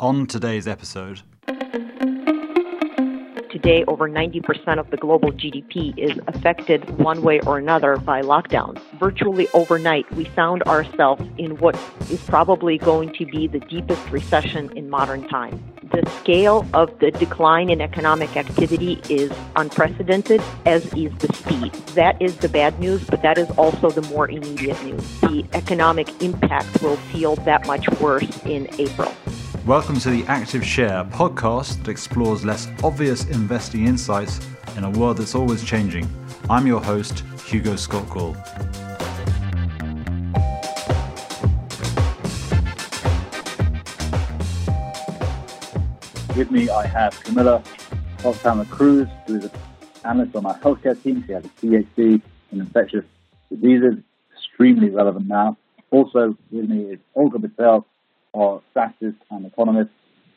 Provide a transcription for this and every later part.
On today's episode, Today, over 90% of the global GDP is affected one way or another by lockdowns. Virtually overnight, we found ourselves in what is probably going to be the deepest recession in modern times. The scale of the decline in economic activity is unprecedented, as is the speed. That is the bad news, but that is also the more immediate news. The economic impact will feel that much worse in April. Welcome to the Active Share podcast that explores less obvious investing insights in a world that's always changing. I'm your host, Hugo Scott Gall. With me, I have Camilla Oxhamre Cruse, who is an analyst on our healthcare team. She has a PhD in infectious diseases, extremely relevant now. Also with me is Olga Bitel, our strategist and economist.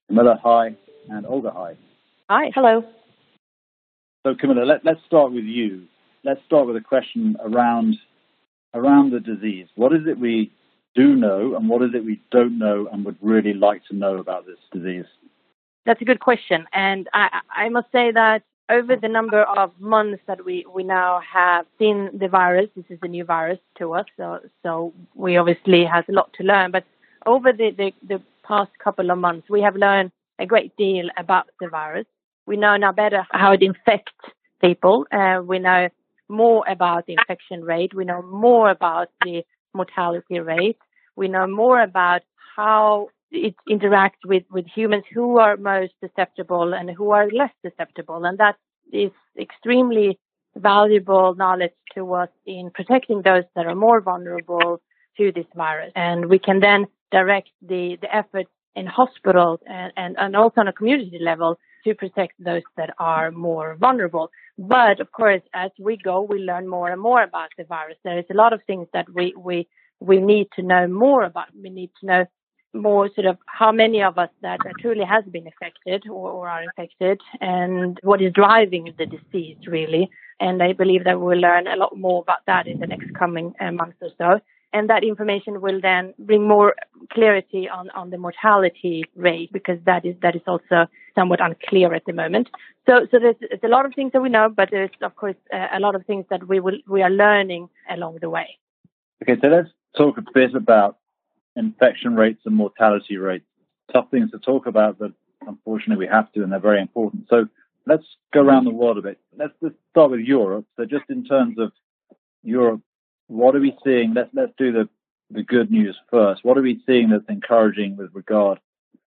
Camilla, hi, and Olga, hi. Hi, hello. So, Camilla, let, let's start with you. Let's start with a question around around the disease. What is it we do know, and what is it we don't know, and would really like to know about this disease? That's a good question. And I, I must say that over the number of months that we, we now have seen the virus, this is a new virus to us, so, so we obviously has a lot to learn. But over the, the, the past couple of months, we have learned a great deal about the virus. We know now better how it infects people. Uh, we know more about the infection rate. We know more about the mortality rate. We know more about how it interacts with, with humans who are most susceptible and who are less susceptible. And that is extremely valuable knowledge to us in protecting those that are more vulnerable to this virus. And we can then direct the, the efforts in hospitals and, and, and also on a community level to protect those that are more vulnerable. But of course, as we go, we learn more and more about the virus. There is a lot of things that we, we, we need to know more about. We need to know more sort of how many of us that truly has been affected or, or, are infected and what is driving the disease really. And I believe that we'll learn a lot more about that in the next coming uh, months or so. And that information will then bring more clarity on, on the mortality rate because that is that is also somewhat unclear at the moment. So so there's, there's a lot of things that we know, but there's of course uh, a lot of things that we will we are learning along the way. Okay, so let's talk a bit about infection rates and mortality rates. Tough things to talk about, but unfortunately we have to, and they're very important. So let's go around the world a bit. Let's just start with Europe. So just in terms of Europe, what are we seeing? Let's let's do the the good news first. What are we seeing that's encouraging with regard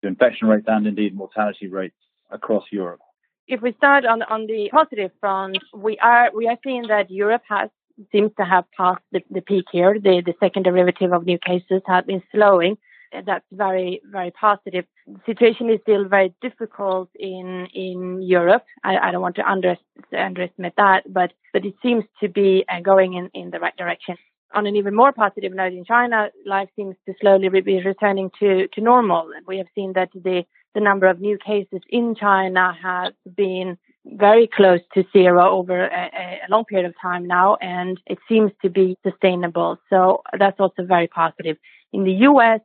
to infection rates and indeed mortality rates across Europe? If we start on on the positive front, we are we are seeing that Europe has seems to have passed the, the peak here. The, the second derivative of new cases have been slowing. That's very, very positive. The situation is still very difficult in in Europe. I, I don't want to under, underestimate that, but but it seems to be uh, going in, in the right direction. On an even more positive note, in China, life seems to slowly be returning to, to normal. We have seen that the the number of new cases in China has been very close to zero over a, a, long period of time now, and it seems to be sustainable. So that's also very positive. In the US,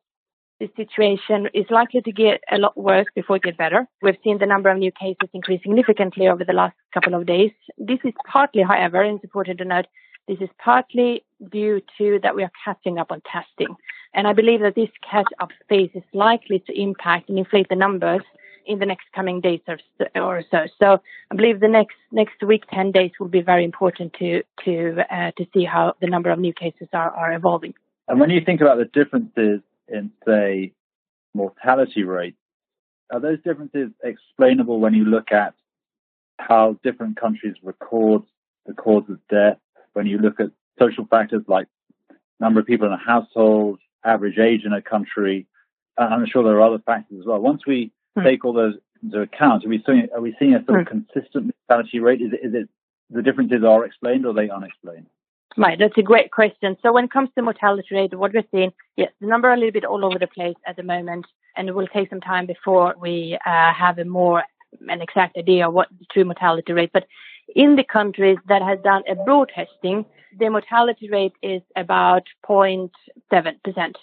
the situation is likely to get a lot worse before it gets better. We've seen the number of new cases increase significantly over the last couple of days. This is partly, however, and it's important to note, this is partly due to that we are catching up on testing. And I believe that this catch up phase is likely to impact and inflate the numbers in the next coming days or, so. So I believe the next next week, ten days, will be very important to to uh, to see how the number of new cases are are evolving. And when you think about the differences in, say, mortality rates, are those differences explainable when you look at how different countries record the cause of death? When you look at social factors like number of people in a household, average age in a country, and I'm sure there are other factors as well. Once we hmm. take all those into account, are we seeing, are we seeing a sort of hmm. consistent mortality rate? Is it, is it the differences are explained or are they unexplained? Right, that's a great question. So when it comes to mortality rate, what we're seeing, yes, the number are a little bit all over the place at the moment, and it will take some time before we uh, have a more an exact idea of what the true mortality rate. But in the countries that has done a broad testing, the mortality rate is about 0.7%.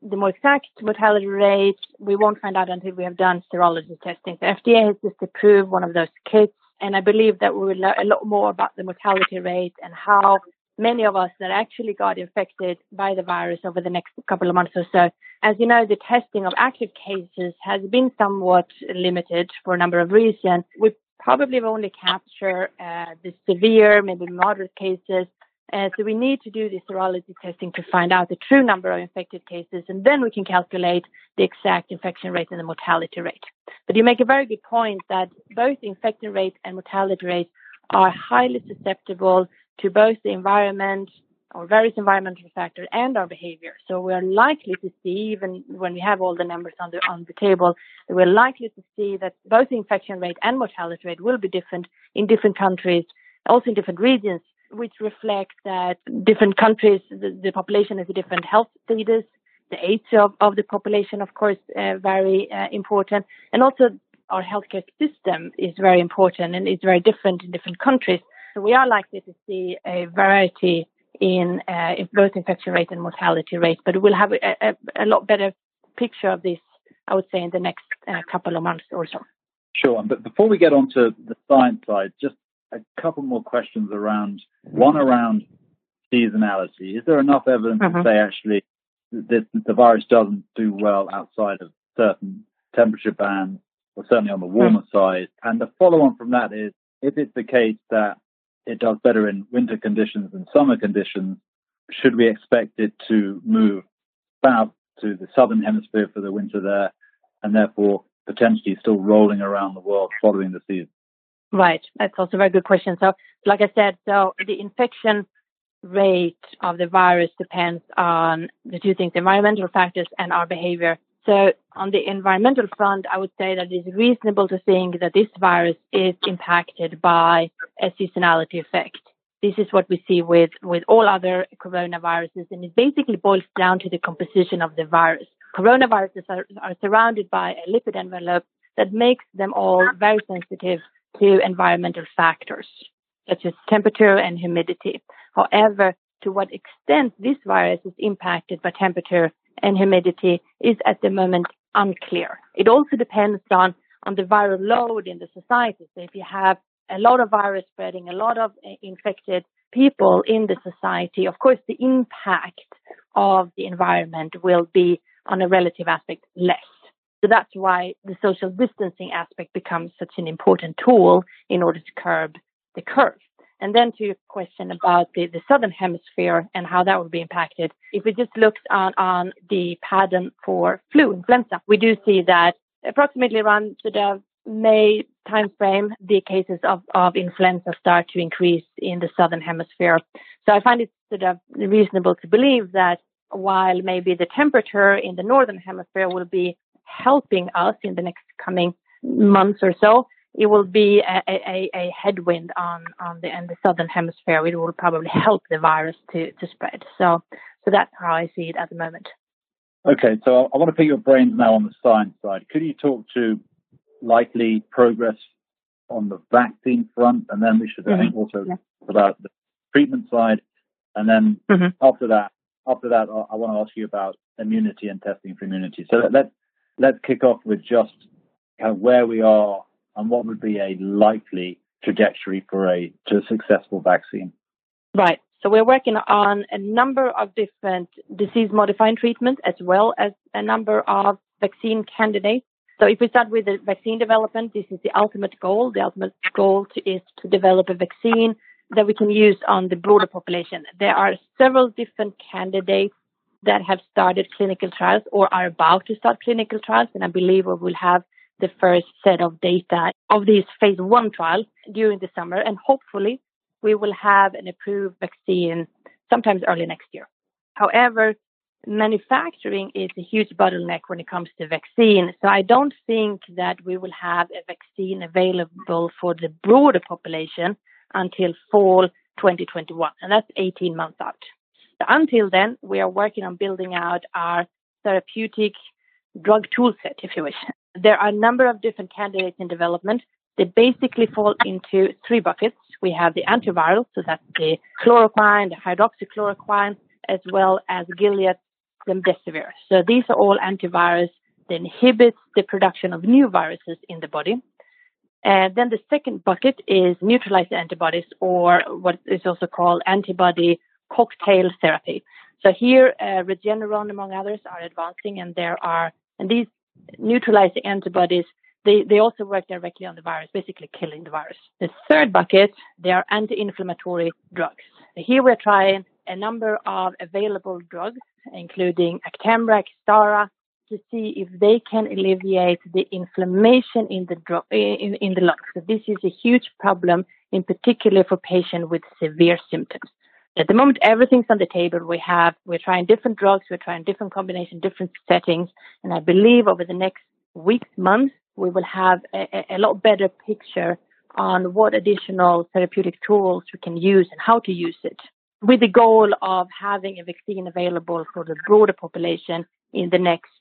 the more exact mortality rate, we won't find out until we have done serology testing. The FDA has just approved one of those kits, and I believe that we will learn a lot more about the mortality rate and how many of us that actually got infected by the virus over the next couple of months or so. As you know, the testing of active cases has been somewhat limited for a number of reasons. We probably only capture uh, the severe, maybe moderate cases. Uh, so we need to do the serology testing to find out the true number of infected cases, and then we can calculate the exact infection rate and the mortality rate. But you make a very good point that both infection rate and mortality rate are highly susceptible to both the environment or various environmental factors and our behavior. So we are likely to see, even when we have all the numbers on the on the table, we're likely to see that both the infection rate and mortality rate will be different in different countries, also in different regions, which reflects that different countries, the, the population has a different health status. The age of, of the population, of course, uh, very uh, important, and also our healthcare system is very important and is very different in different countries. So we are likely to see a variety in, uh, both infection rate and mortality rate, but we'll have a, a, a, lot better picture of this, I would say, in the next uh, couple of months or so. Sure. But before we get on to the science side, just a couple more questions around one around seasonality. Is there enough evidence mm-hmm. to say actually that the virus doesn't do well outside of certain temperature bands, or certainly on the warmer mm-hmm. side? And the follow on from that is if it's the case that it does better in winter conditions than summer conditions, should we expect it to move south to the southern hemisphere for the winter there, and therefore potentially still rolling around the world following the season? Right, that's also a very good question. So, like I said, so the infection rate of the virus depends on the two things: environmental factors and our behavior. So on the environmental front, I would say that it is reasonable to think that this virus is impacted by a seasonality effect. This is what we see with, with all other coronaviruses, and it basically boils down to the composition of the virus. Coronaviruses are, are surrounded by a lipid envelope that makes them all very sensitive to environmental factors, such as temperature and humidity. However, to what extent this virus is impacted by temperature and humidity is at the moment unclear. It also depends on, on the viral load in the society. So if you have a lot of virus spreading, a lot of uh, infected people in the society, of course, the impact of the environment will be on a relative aspect less. So that's why the social distancing aspect becomes such an important tool in order to curb the curve. And then to your question about the, the southern hemisphere and how that would be impacted, if we just look on, on the pattern for flu influenza, we do see that approximately around sort of May timeframe, the cases of, of influenza start to increase in the southern hemisphere. So I find it sort of reasonable to believe that while maybe the temperature in the northern hemisphere will be helping us in the next coming months or so, it will be a, a, a headwind on, on the, in the southern hemisphere. It will probably help the virus to, to spread. So, so that's how I see it at the moment. Okay, so I want to pick your brains now on the science side. Could you talk to likely progress on the vaccine front, and then we should mm-hmm. think also yeah. about the treatment side, and then mm-hmm. after that, after that, I, I want to ask you about immunity and testing for immunity. So let's let's kick off with just kind of where we are and what would be a likely trajectory for a to a successful vaccine? Right. So we're working on a number of different disease modifying treatments as well as a number of vaccine candidates. So if we start with the vaccine development, this is the ultimate goal. The ultimate goal to, is to develop a vaccine that we can use on the broader population. There are several different candidates that have started clinical trials or are about to start clinical trials, and I believe we will have the first set of data of this phase one trial during the summer, and hopefully we will have an approved vaccine sometimes early next year. However, manufacturing is a huge bottleneck when it comes to vaccine. So I don't think that we will have a vaccine available for the broader population until fall 2021, and that's 18 months out. So until then, we are working on building out our therapeutic drug toolset, if you wish. There are a number of different candidates in development. They basically fall into three buckets. We have the antiviral, so that's the chloroquine, the hydroxychloroquine, as well as Gilead's remdesivir. So these are all antivirus that inhibits the production of new viruses in the body. And then the second bucket is neutralizing antibodies, or what is also called antibody cocktail therapy. So here, uh, Regeneron, among others, are advancing, and there are and these neutralizing antibodies they, they also work directly on the virus, basically killing the virus. The third bucket, they are anti-inflammatory drugs. Here we're trying a number of available drugs, including Actemra, Kevzara, to see if they can alleviate the inflammation in the dro- in, in the lungs. So this is a huge problem, in particular for patients with severe symptoms. At the moment, everything's on the table. We have we're trying different drugs, we're trying different combinations, different settings, and I believe over the next weeks, months, we will have a, a lot better picture on what additional therapeutic tools we can use and how to use it with the goal of having a vaccine available for the broader population in the next,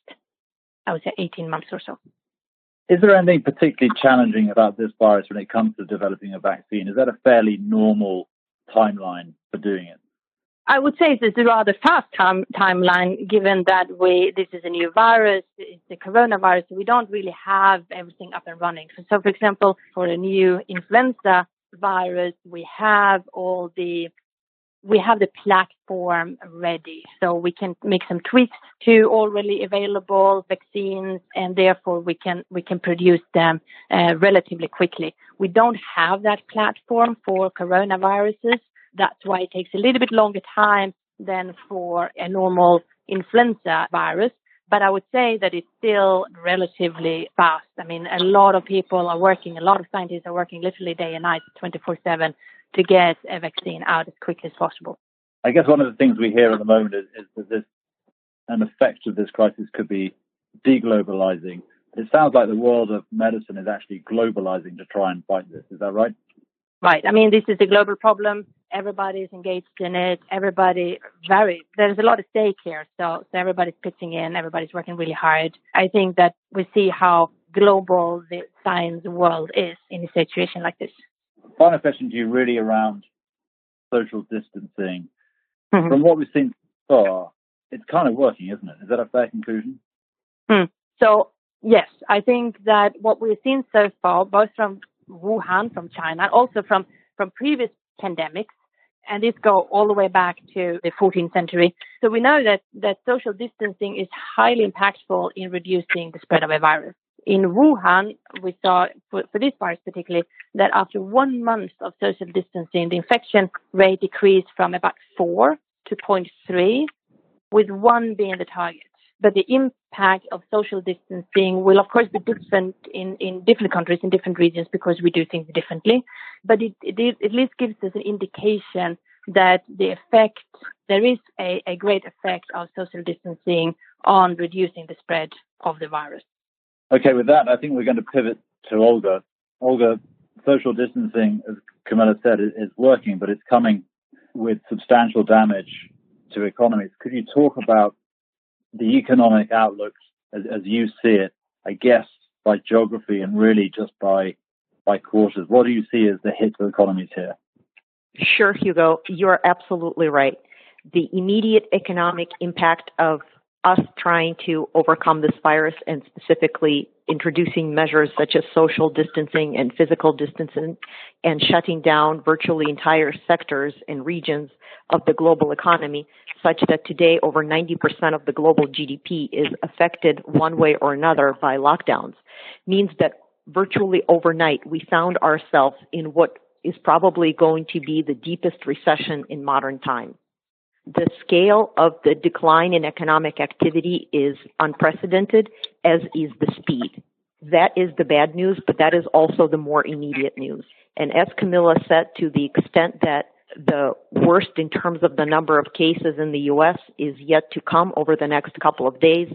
I would say, 18 months or so. Is there anything particularly challenging about this virus when it comes to developing a vaccine? Is that a fairly normal timeline for doing it? I would say it's a rather fast time, timeline, given that we this is a new virus, it's the coronavirus. We don't really have everything up and running. So, for example, for a new influenza virus, we have all the we have the platform ready, so we can make some tweaks to already available vaccines, and therefore we can we can produce them uh, relatively quickly. We don't have that platform for coronaviruses. That's why it takes a little bit longer time than for a normal influenza virus. But I would say that it's still relatively fast. I mean, a lot of people are working, a lot of scientists are working literally day and night, 24 7 to get a vaccine out as quickly as possible. I guess one of the things we hear at the moment is, is that this, an effect of this crisis could be deglobalizing. It sounds like the world of medicine is actually globalizing to try and fight this. Is that right? Right. I mean, this is a global problem. Everybody is engaged in it. Everybody very, there's a lot of stake here. So, so everybody's pitching in. Everybody's working really hard. I think that we see how global the science world is in a situation like this final question to you really around social distancing. Mm-hmm. From what we've seen so far, it's kind of working, isn't it? Is that a fair conclusion? Hmm. So, yes, I think that what we've seen so far, both from Wuhan, from China, also from, from previous pandemics, and this go all the way back to the 14th century. So we know that, that social distancing is highly impactful in reducing the spread of a virus in Wuhan, we saw for, for, this virus particularly that after one month of social distancing, the infection rate decreased from about four to 0.3, with one being the target. But the impact of social distancing will, of course, be different in, in different countries, in different regions, because we do things differently. But it, it, at least gives us an indication that the effect, there is a, a great effect of social distancing on reducing the spread of the virus. Okay, with that, I think we're going to pivot to Olga. Olga, social distancing, as Camilla said, is working, but it's coming with substantial damage to economies. Could you talk about the economic outlooks as, as you see it, I guess, by geography and really just by by quarters? What do you see as the hit to economies here? Sure, Hugo. You're absolutely right. The immediate economic impact of us trying to overcome this virus and specifically introducing measures such as social distancing and physical distancing and shutting down virtually entire sectors and regions of the global economy such that today over 90% of the global GDP is affected one way or another by lockdowns means that virtually overnight we found ourselves in what is probably going to be the deepest recession in modern times the scale of the decline in economic activity is unprecedented, as is the speed. That is the bad news, but that is also the more immediate news. And as Camilla said, to the extent that the worst in terms of the number of cases in the U.S. is yet to come over the next couple of days,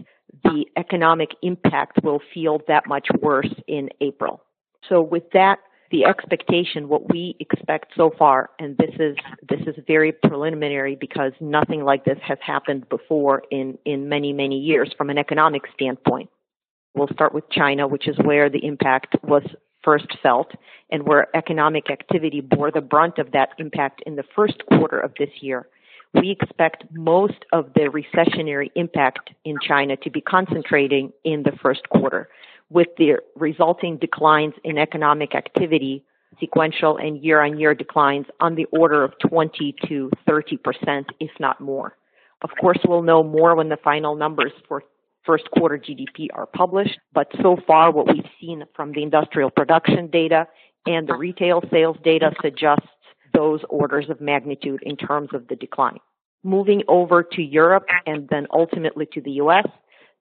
the economic impact will feel that much worse in April. So with that, the expectation, what we expect so far, and this is this is very preliminary because nothing like this has happened before in in many many years from an economic standpoint. We'll start with China, which is where the impact was first felt and where economic activity bore the brunt of that impact in the first quarter of this year. we expect most of the recessionary impact in China to be concentrating in the first quarter, with the resulting declines in economic activity, sequential and year on year declines on the order of 20 to 30 percent, if not more. Of course, we'll know more when the final numbers for first quarter GDP are published, but so far what we've seen from the industrial production data and the retail sales data suggests those orders of magnitude in terms of the decline. Moving over to Europe and then ultimately to the US,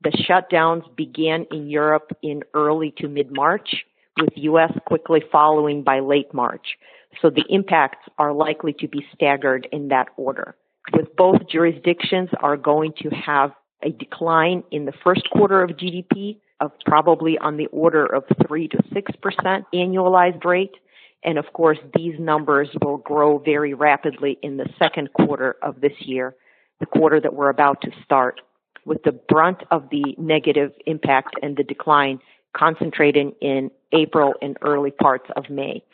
the shutdowns began in Europe in early to mid March, with US quickly following by late March. So the impacts are likely to be staggered in that order. With both jurisdictions are going to have a decline in the first quarter of GDP of probably on the order of 3 to 6% annualized rate. And of course, these numbers will grow very rapidly in the second quarter of this year, the quarter that we're about to start, with the brunt of the negative impact and the decline concentrating in April and early parts of May.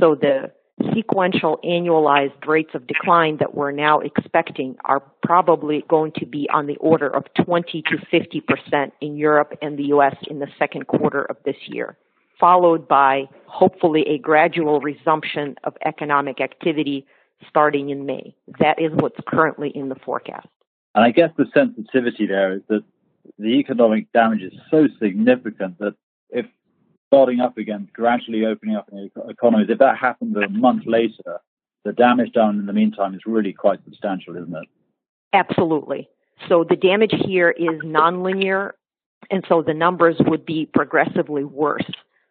So the sequential annualized rates of decline that we're now expecting are probably going to be on the order of 20 to 50 percent in Europe and the US in the second quarter of this year, followed by hopefully a gradual resumption of economic activity starting in May. That is what's currently in the forecast. And I guess the sensitivity there is that the economic damage is so significant that if starting up again, gradually opening up the economies, if that happens a month later, the damage done in the meantime is really quite substantial, isn't it? Absolutely. So the damage here is nonlinear, and so the numbers would be progressively worse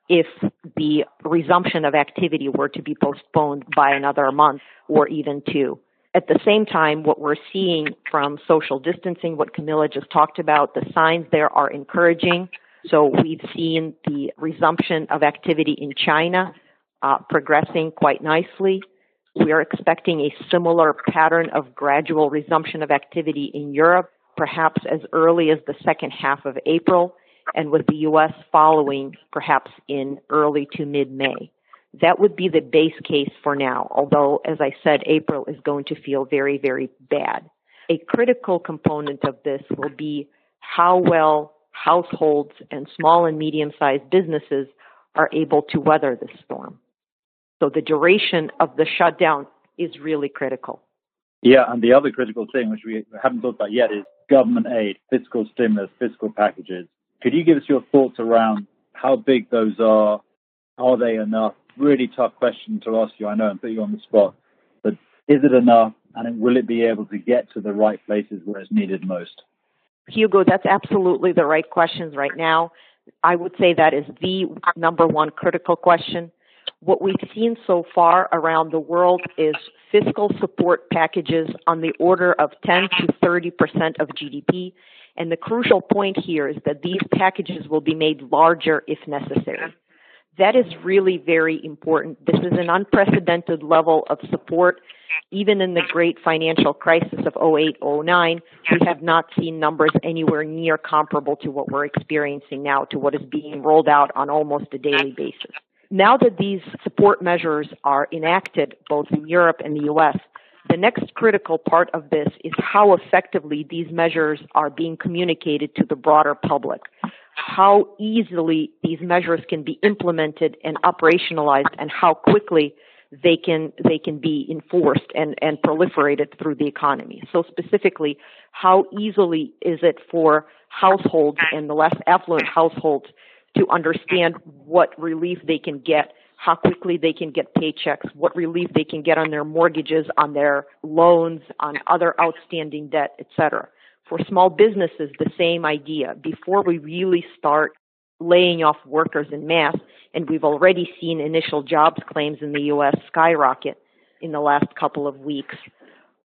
if the resumption of activity were to be postponed by another month or even two. At the same time, what we're seeing from social distancing, what Camilla just talked about, the signs there are encouraging. So we've seen the resumption of activity in China uh, progressing quite nicely. We are expecting a similar pattern of gradual resumption of activity in Europe, perhaps as early as the second half of April, and with the U.S. following perhaps in early to mid May. That would be the base case for now, although, as I said, April is going to feel very, very bad. A critical component of this will be how well households and small and medium sized businesses are able to weather this storm. So the duration of the shutdown is really critical. Yeah, and the other critical thing, which we haven't talked about yet, is government aid, fiscal stimulus, fiscal packages. Could you give us your thoughts around how big those are? Are they enough? Really tough question to ask you, I know, and put you on the spot. But is it enough? And will it be able to get to the right places where it's needed most? Hugo, that's absolutely the right questions right now. I would say that is the number one critical question. What we've seen so far around the world is fiscal support packages on the order of 10 to 30 percent of GDP. And the crucial point here is that these packages will be made larger if necessary. That is really very important. This is an unprecedented level of support. Even in the great financial crisis of 08, 09, we have not seen numbers anywhere near comparable to what we're experiencing now, to what is being rolled out on almost a daily basis. Now that these support measures are enacted both in Europe and the US, the next critical part of this is how effectively these measures are being communicated to the broader public how easily these measures can be implemented and operationalized and how quickly they can they can be enforced and, and proliferated through the economy. So specifically, how easily is it for households and the less affluent households to understand what relief they can get, how quickly they can get paychecks, what relief they can get on their mortgages, on their loans, on other outstanding debt, etc. For small businesses, the same idea. Before we really start laying off workers in mass, and we've already seen initial jobs claims in the U.S. skyrocket in the last couple of weeks.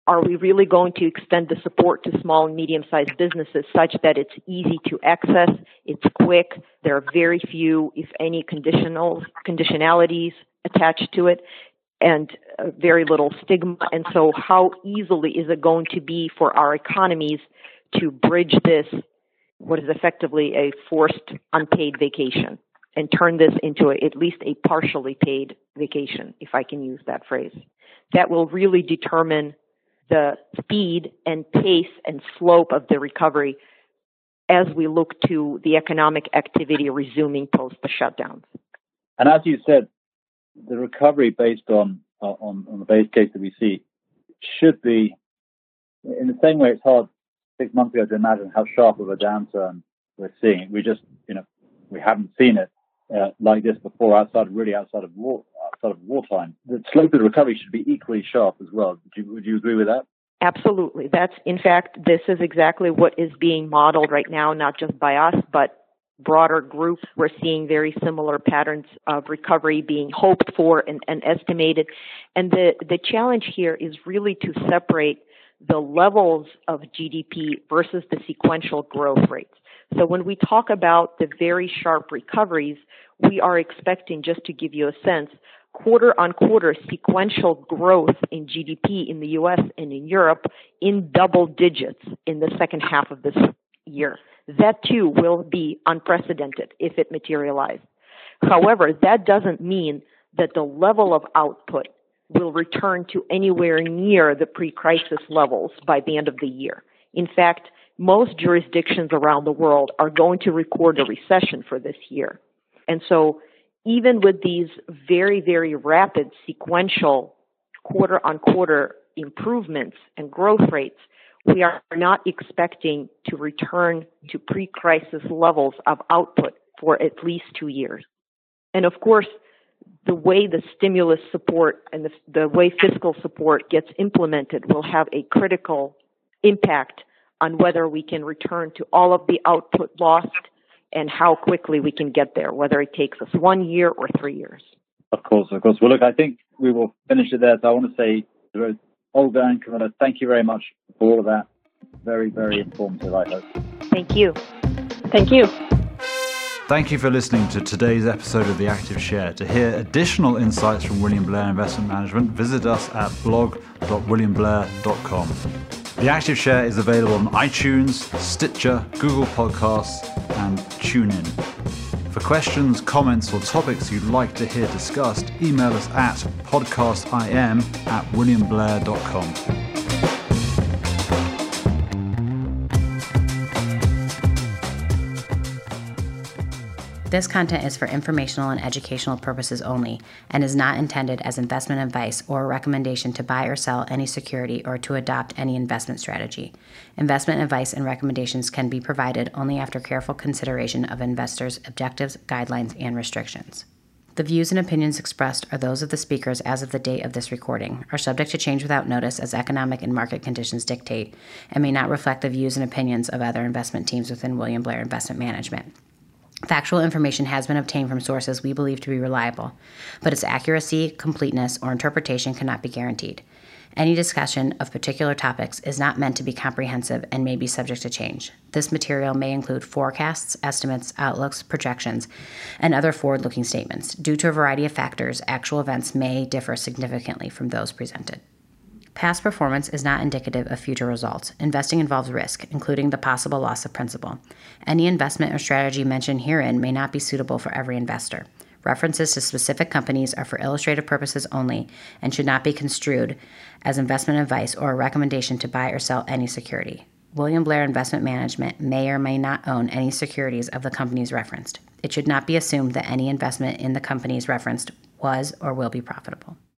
Are we really going to extend the support to small and medium sized businesses such that it's easy to access, it's quick, there are very few, if any, conditional conditionalities attached to it, and uh, very little stigma? And so, how easily is it going to be for our economies to bridge this, what is effectively a forced unpaid vacation, and turn this into a, at least a partially paid vacation, if I can use that phrase. That will really determine the speed and pace and slope of the recovery as we look to the economic activity resuming post the shutdowns. And as you said, the recovery based on, uh, on, on the base case that we see should be in the same way it's hard six months ago to imagine how sharp of a downturn we're seeing. We just, you know, we haven't seen it uh, like this before outside, really outside of war, outside of wartime. The slope of the recovery should be equally sharp as well. Would you, would you agree with that? Absolutely. That's, in fact, this is exactly what is being modeled right now, not just by us, but broader group, We're seeing very similar patterns of recovery being hoped for and, and estimated. And the, the challenge here is really to separate the levels of GDP versus the sequential growth rates. So when we talk about the very sharp recoveries, we are expecting, just to give you a sense, quarter on quarter sequential growth in GDP in the US and in Europe in double digits in the second half of this year. That too will be unprecedented if it materializes. However, that doesn't mean that the level of output will return to anywhere near the pre-crisis levels by the end of the year. In fact, most jurisdictions around the world are going to record a recession for this year. And so even with these very, very rapid sequential quarter on quarter improvements and growth rates, we are not expecting to return to pre-crisis levels of output for at least two years. And of course, the way the stimulus support and the, the way fiscal support gets implemented will have a critical impact on whether we can return to all of the output lost and how quickly we can get there, whether it takes us one year or three years. Of course, of course. Well, look, I think we will finish it there. So I want to say Olga and Camilla, thank you very much for all of that. Very, very informative, I hope. Thank you. Thank you. Thank you for listening to today's episode of The Active Share. To hear additional insights from William Blair Investment Management, visit us at blog.williamblair.com. The Active Share is available on iTunes, Stitcher, Google Podcasts, and TuneIn. For questions, comments, or topics you'd like to hear discussed, email us at podcastim at williamblair.com. This content is for informational and educational purposes only and is not intended as investment advice or a recommendation to buy or sell any security or to adopt any investment strategy. Investment advice and recommendations can be provided only after careful consideration of investors' objectives, guidelines, and restrictions. The views and opinions expressed are those of the speakers as of the date of this recording, are subject to change without notice as economic and market conditions dictate, and may not reflect the views and opinions of other investment teams within William Blair Investment Management. Factual information has been obtained from sources we believe to be reliable, but its accuracy, completeness, or interpretation cannot be guaranteed. Any discussion of particular topics is not meant to be comprehensive and may be subject to change. This material may include forecasts, estimates, outlooks, projections, and other forward looking statements. Due to a variety of factors, actual events may differ significantly from those presented. Past performance is not indicative of future results. Investing involves risk, including the possible loss of principal. Any investment or strategy mentioned herein may not be suitable for every investor. References to specific companies are for illustrative purposes only and should not be construed as investment advice or a recommendation to buy or sell any security. William Blair Investment Management may or may not own any securities of the companies referenced. It should not be assumed that any investment in the companies referenced was or will be profitable.